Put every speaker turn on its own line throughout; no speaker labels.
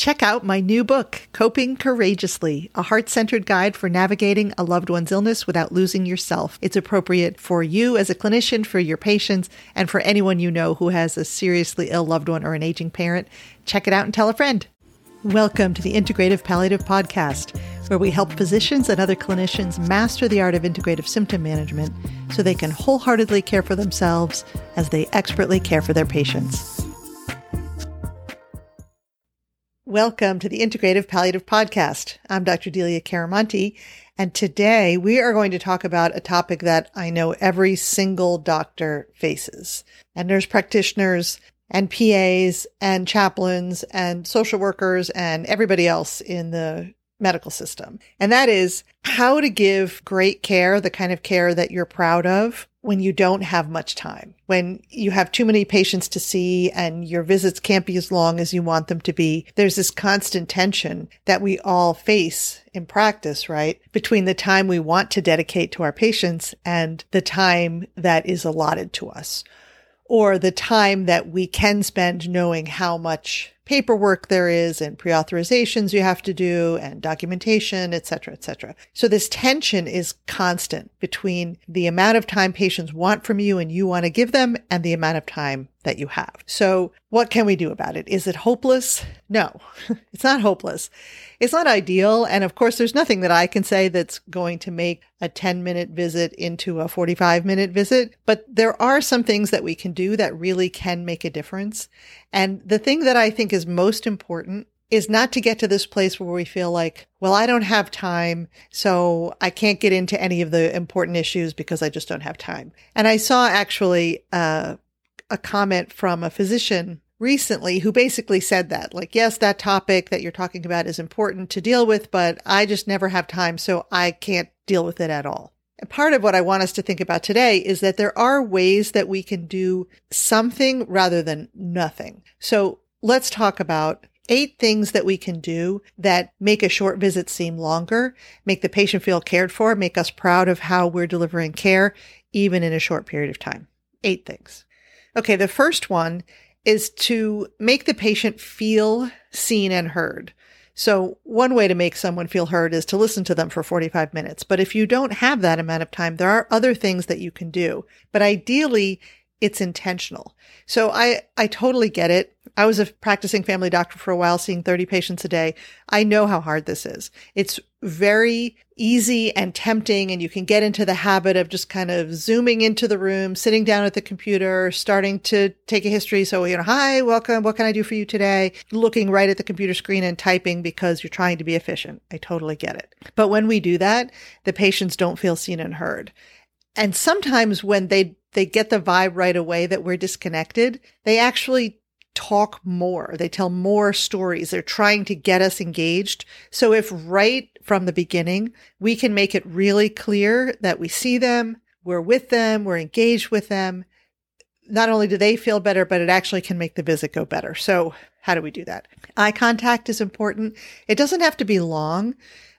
Check out my new book, Coping Courageously, a heart centered guide for navigating a loved one's illness without losing yourself. It's appropriate for you as a clinician, for your patients, and for anyone you know who has a seriously ill loved one or an aging parent. Check it out and tell a friend. Welcome to the Integrative Palliative Podcast, where we help physicians and other clinicians master the art of integrative symptom management so they can wholeheartedly care for themselves as they expertly care for their patients. Welcome to the Integrative Palliative Podcast. I'm Dr. Delia Chiaramonte, and today we are going to talk about a topic that I know every single doctor faces, and nurse practitioners and PAs and chaplains and social workers and everybody else in the medical system. And that is how to give great care, the kind of care that you're proud of when you don't have much time, when you have too many patients to see and your visits can't be as long as you want them to be. There's this constant tension that we all face in practice, right? Between the time we want to dedicate to our patients and the time that is allotted to us or the time that we can spend knowing how much paperwork there is and pre-authorizations you have to do and documentation, et cetera, et cetera. So this tension is constant between the amount of time patients want from you and you want to give them and the amount of time that you have. So what can we do about it? Is it hopeless? No, it's not hopeless. It's not ideal. And of course, there's nothing that I can say that's going to make a 10 minute visit into a 45 minute visit, but there are some things that we can do that really can make a difference. And the thing that I think is most important is not to get to this place where we feel like, well, I don't have time, so I can't get into any of the important issues because I just don't have time. And I saw actually uh, a comment from a physician recently who basically said that, like, yes, that topic that you're talking about is important to deal with, but I just never have time, so I can't deal with it at all. And part of what I want us to think about today is that there are ways that we can do something rather than nothing. So let's talk about eight things that we can do that make a short visit seem longer, make the patient feel cared for, make us proud of how we're delivering care, even in a short period of time. Eight things. Okay, the first one is to make the patient feel seen and heard. So one way to make someone feel heard is to listen to them for 45 minutes. But if you don't have that amount of time, there are other things that you can do. But ideally, it's intentional. So I, I totally get it. I was a practicing family doctor for a while, seeing 30 patients a day. I know how hard this is. It's very easy and tempting, and you can get into the habit of just kind of zooming into the room, sitting down at the computer, starting to take a history. So, you know, hi, welcome. What can I do for you today? Looking right at the computer screen and typing because you're trying to be efficient. I totally get it. But when we do that, the patients don't feel seen and heard. And sometimes when they they get the vibe right away that we're disconnected, they actually talk more. They tell more stories. They're trying to get us engaged. So if right from the beginning, we can make it really clear that we see them, we're with them, we're engaged with them, not only do they feel better, but it actually can make the visit go better. So how do we do that? Eye contact is important. It doesn't have to be long.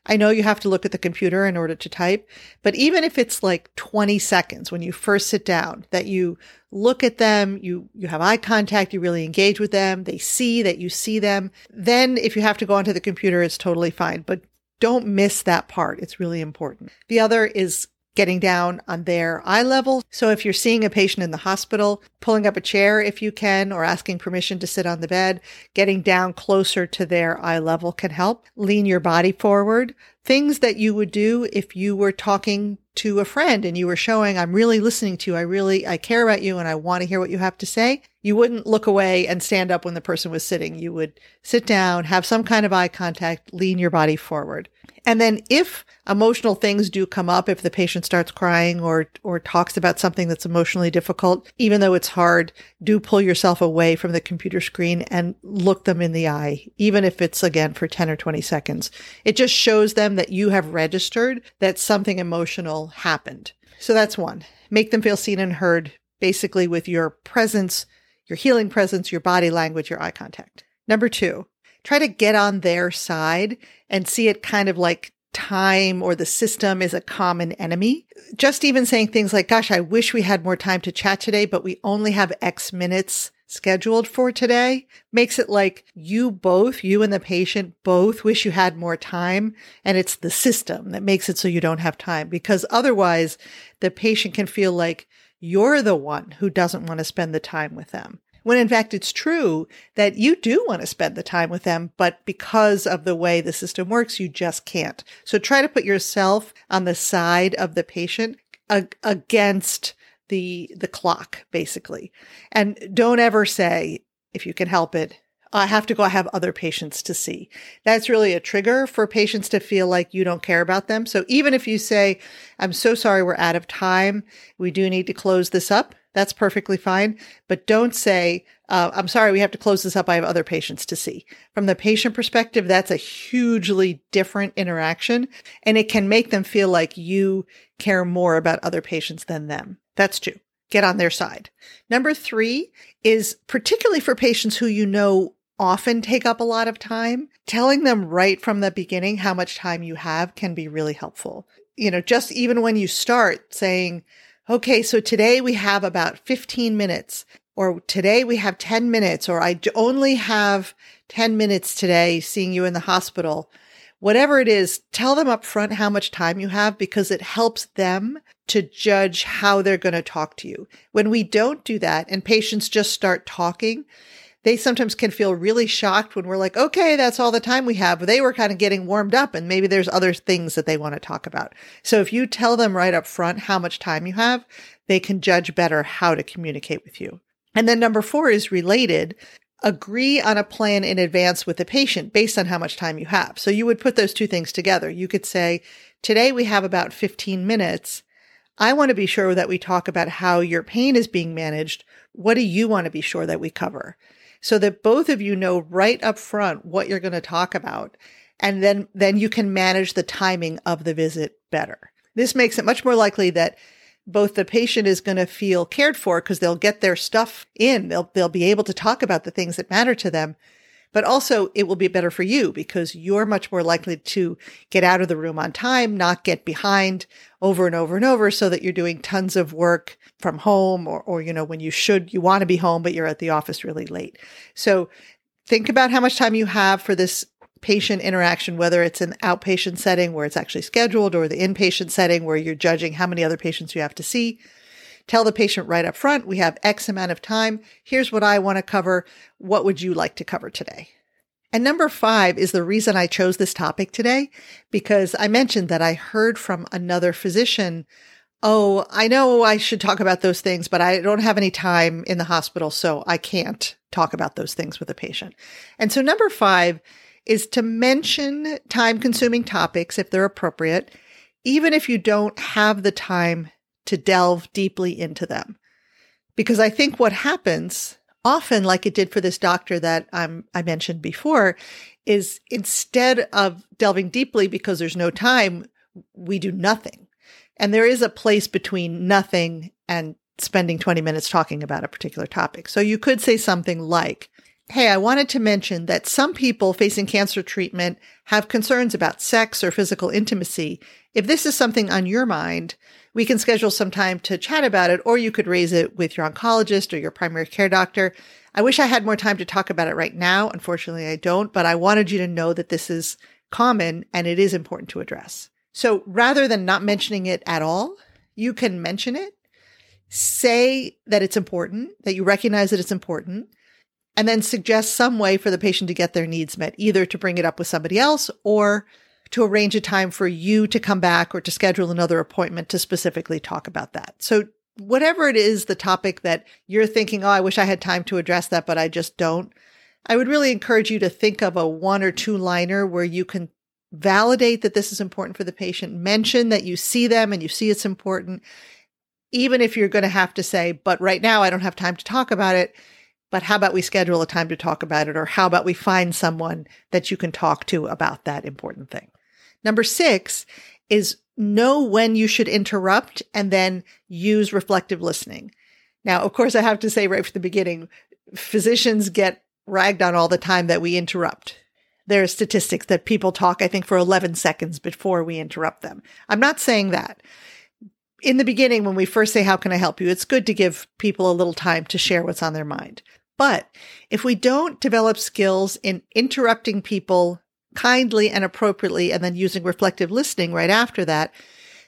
I know you have to look at the computer in order to type, but even if it's like 20 seconds when you first sit down, that you look at them, you, you have eye contact, you really engage with them, they see that you see them. Then if you have to go onto the computer, it's totally fine, but don't miss that part. It's really important. The other is getting down on their eye level. So if you're seeing a patient in the hospital, pulling up a chair if you can, or asking permission to sit on the bed, getting down closer to their eye level can help. Lean your body forward. Things that you would do if you were talking to a friend and you were showing, I'm really listening to you. I really, I care about you and I want to hear what you have to say. You wouldn't look away and stand up when the person was sitting. You would sit down, have some kind of eye contact, lean your body forward. And then if emotional things do come up, if the patient starts crying or, or talks about something that's emotionally difficult, even though it's hard, do pull yourself away from the computer screen and look them in the eye, even if it's again for 10 or 20 seconds. It just shows them that you have registered that something emotional happened. So that's one. Make them feel seen and heard basically with your presence, your healing presence, your body language, your eye contact. Number two, try to get on their side and see it kind of like time or the system is a common enemy. Just even saying things like, gosh, I wish we had more time to chat today, but we only have X minutes scheduled for today makes it like you both, you and the patient both wish you had more time. And it's the system that makes it so you don't have time because otherwise the patient can feel like you're the one who doesn't want to spend the time with them. When in fact, it's true that you do want to spend the time with them, but because of the way the system works, you just can't. So try to put yourself on the side of the patient against the, the clock, basically. And don't ever say, if you can help it, I have to go I have other patients to see. That's really a trigger for patients to feel like you don't care about them. So even if you say, I'm so sorry, we're out of time. We do need to close this up. That's perfectly fine. But don't say, uh, I'm sorry, we have to close this up. I have other patients to see. From the patient perspective, that's a hugely different interaction and it can make them feel like you care more about other patients than them. That's two. Get on their side. Number three is particularly for patients who you know often take up a lot of time, telling them right from the beginning how much time you have can be really helpful. You know, just even when you start saying, okay, so today we have about 15 minutes, or today we have 10 minutes, or I only have 10 minutes today seeing you in the hospital. Whatever it is, tell them up front how much time you have because it helps them to judge how they're going to talk to you. When we don't do that and patients just start talking, they sometimes can feel really shocked when we're like, okay, that's all the time we have. They were kind of getting warmed up and maybe there's other things that they want to talk about. So if you tell them right up front how much time you have, they can judge better how to communicate with you. And then number four is related. Agree on a plan in advance with the patient based on how much time you have. So you would put those two things together. You could say, today we have about 15 minutes. I want to be sure that we talk about how your pain is being managed. What do you want to be sure that we cover? So that both of you know right up front what you're going to talk about. And then, then you can manage the timing of the visit better. This makes it much more likely that both the patient is going to feel cared for because they'll get their stuff in. They'll, they'll be able to talk about the things that matter to them but also it will be better for you because you're much more likely to get out of the room on time, not get behind over and over and over so that you're doing tons of work from home or, or, you know, when you should, you want to be home, but you're at the office really late. So think about how much time you have for this patient interaction, whether it's an outpatient setting where it's actually scheduled or the inpatient setting where you're judging how many other patients you have to see. Tell the patient right up front, we have X amount of time. Here's what I want to cover. What would you like to cover today? And number five is the reason I chose this topic today, because I mentioned that I heard from another physician. Oh, I know I should talk about those things, but I don't have any time in the hospital, so I can't talk about those things with a patient. And so number five is to mention time consuming topics if they're appropriate, even if you don't have the time to delve deeply into them. Because I think what happens often, like it did for this doctor that um, I mentioned before, is instead of delving deeply because there's no time, we do nothing. And there is a place between nothing and spending 20 minutes talking about a particular topic. So you could say something like, Hey, I wanted to mention that some people facing cancer treatment have concerns about sex or physical intimacy. If this is something on your mind, we can schedule some time to chat about it, or you could raise it with your oncologist or your primary care doctor. I wish I had more time to talk about it right now. Unfortunately, I don't, but I wanted you to know that this is common and it is important to address. So rather than not mentioning it at all, you can mention it, say that it's important, that you recognize that it's important, and then suggest some way for the patient to get their needs met, either to bring it up with somebody else or to arrange a time for you to come back or to schedule another appointment to specifically talk about that. So whatever it is, the topic that you're thinking, oh, I wish I had time to address that, but I just don't. I would really encourage you to think of a one or two liner where you can validate that this is important for the patient, mention that you see them and you see it's important, even if you're going to have to say, but right now I don't have time to talk about it. But how about we schedule a time to talk about it? Or how about we find someone that you can talk to about that important thing? Number six is know when you should interrupt and then use reflective listening. Now, of course, I have to say right from the beginning, physicians get ragged on all the time that we interrupt. There are statistics that people talk, I think, for 11 seconds before we interrupt them. I'm not saying that. In the beginning, when we first say, How can I help you? It's good to give people a little time to share what's on their mind. But if we don't develop skills in interrupting people kindly and appropriately and then using reflective listening right after that,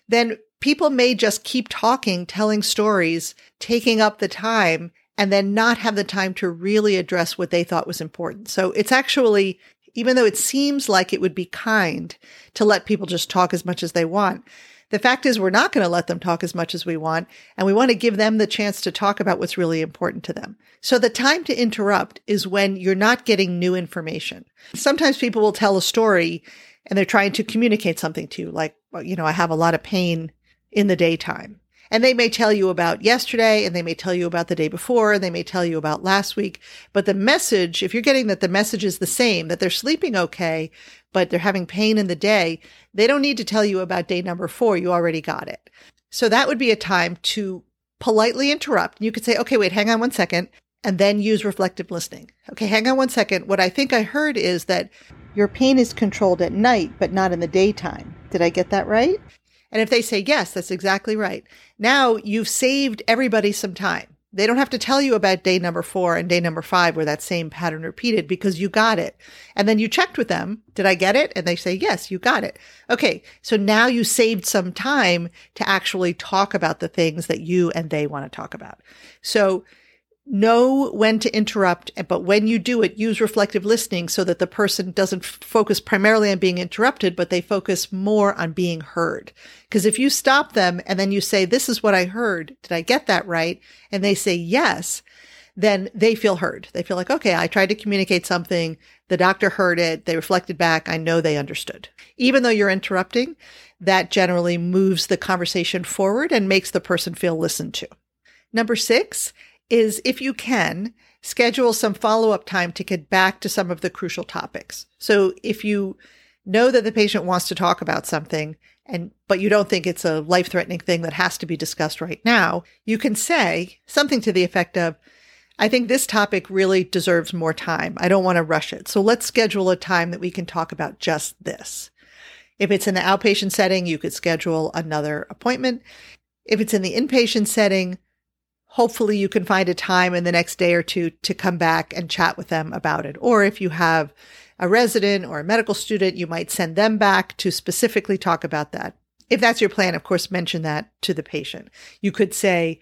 then people may just keep talking, telling stories, taking up the time and then not have the time to really address what they thought was important. So it's actually, even though it seems like it would be kind to let people just talk as much as they want, the fact is we're not going to let them talk as much as we want, and we want to give them the chance to talk about what's really important to them. So the time to interrupt is when you're not getting new information. Sometimes people will tell a story and they're trying to communicate something to you, like, you know, I have a lot of pain in the daytime. And they may tell you about yesterday and they may tell you about the day before and they may tell you about last week. But the message, if you're getting that the message is the same, that they're sleeping okay, but they're having pain in the day, they don't need to tell you about day number four. You already got it. So that would be a time to politely interrupt. You could say, okay, wait, hang on one second, and then use reflective listening. Okay, hang on one second. What I think I heard is that your pain is controlled at night, but not in the daytime. Did I get that right? And if they say, yes, that's exactly right. Now you've saved everybody some time. They don't have to tell you about day number four and day number five where that same pattern repeated because you got it. And then you checked with them. Did I get it? And they say, yes, you got it. Okay. So now you saved some time to actually talk about the things that you and they want to talk about. So know when to interrupt, but when you do it, use reflective listening so that the person doesn't f- focus primarily on being interrupted, but they focus more on being heard. Because if you stop them and then you say, this is what I heard. Did I get that right? And they say yes, then they feel heard. They feel like, okay, I tried to communicate something. The doctor heard it. They reflected back. I know they understood. Even though you're interrupting, that generally moves the conversation forward and makes the person feel listened to. Number six, is if you can, schedule some follow up time to get back to some of the crucial topics. So if you know that the patient wants to talk about something and but you don't think it's a life threatening thing that has to be discussed right now, you can say something to the effect of I think this topic really deserves more time. I don't want to rush it. So let's schedule a time that we can talk about just this. If it's in the outpatient setting, you could schedule another appointment. If it's in the inpatient setting, hopefully you can find a time in the next day or two to come back and chat with them about it. Or if you have a resident or a medical student, you might send them back to specifically talk about that. If that's your plan, of course, mention that to the patient. You could say,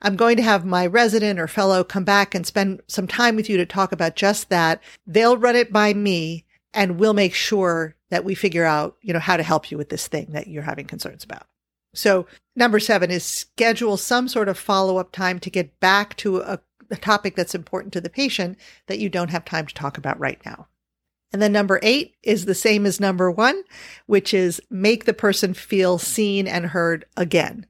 I'm going to have my resident or fellow come back and spend some time with you to talk about just that. They'll run it by me and we'll make sure that we figure out, you know, how to help you with this thing that you're having concerns about. So number seven is schedule some sort of follow up time to get back to a, a, topic that's important to the patient that you don't have time to talk about right now. And then number eight is the same as number one, which is make the person feel seen and heard again.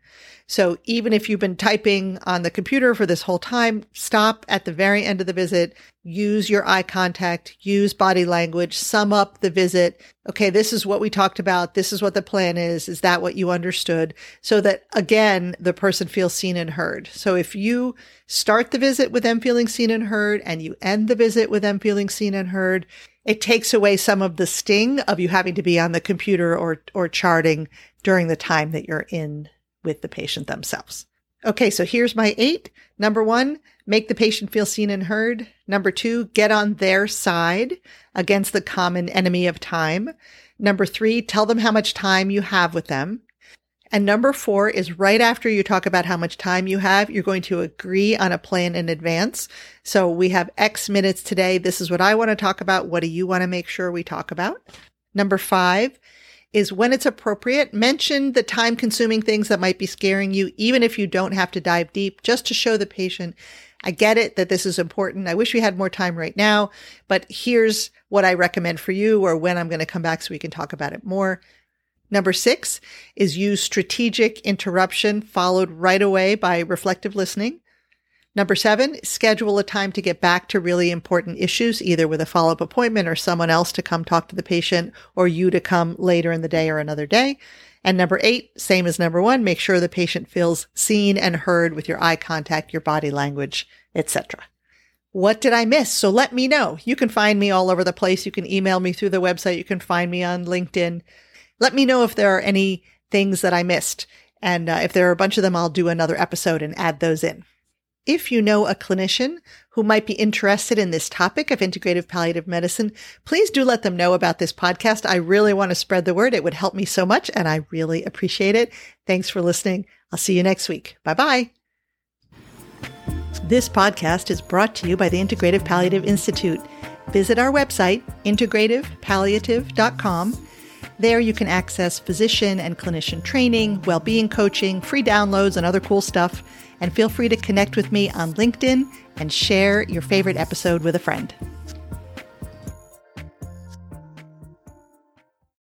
So even if you've been typing on the computer for this whole time, stop at the very end of the visit, use your eye contact, use body language, sum up the visit. Okay, this is what we talked about. This is what the plan is. Is that what you understood? So that again, the person feels seen and heard. So if you start the visit with them feeling seen and heard and you end the visit with them feeling seen and heard, it takes away some of the sting of you having to be on the computer or, or charting during the time that you're in with the patient themselves. Okay, so here's my eight. Number one, make the patient feel seen and heard. Number two, get on their side against the common enemy of time. Number three, tell them how much time you have with them. And number four is right after you talk about how much time you have, you're going to agree on a plan in advance. So we have X minutes today. This is what I want to talk about. What do you want to make sure we talk about? Number five, is when it's appropriate, mention the time consuming things that might be scaring you, even if you don't have to dive deep, just to show the patient, I get it that this is important. I wish we had more time right now, but here's what I recommend for you or when I'm going to come back so we can talk about it more. Number six is use strategic interruption followed right away by reflective listening. Number seven, schedule a time to get back to really important issues, either with a follow up appointment or someone else to come talk to the patient or you to come later in the day or another day. And number eight, same as number one, make sure the patient feels seen and heard with your eye contact, your body language, etc. What did I miss? So let me know. You can find me all over the place. You can email me through the website. You can find me on LinkedIn. Let me know if there are any things that I missed. And uh, if there are a bunch of them, I'll do another episode and add those in. If you know a clinician who might be interested in this topic of integrative palliative medicine, please do let them know about this podcast. I really want to spread the word. It would help me so much and I really appreciate it. Thanks for listening. I'll see you next week. Bye bye. This podcast is brought to you by the Integrative Palliative Institute. Visit our website, integrativepalliative.com. There you can access physician and clinician training, well-being coaching, free downloads, and other cool stuff. And feel free to connect with me on LinkedIn and share your favorite episode with a friend.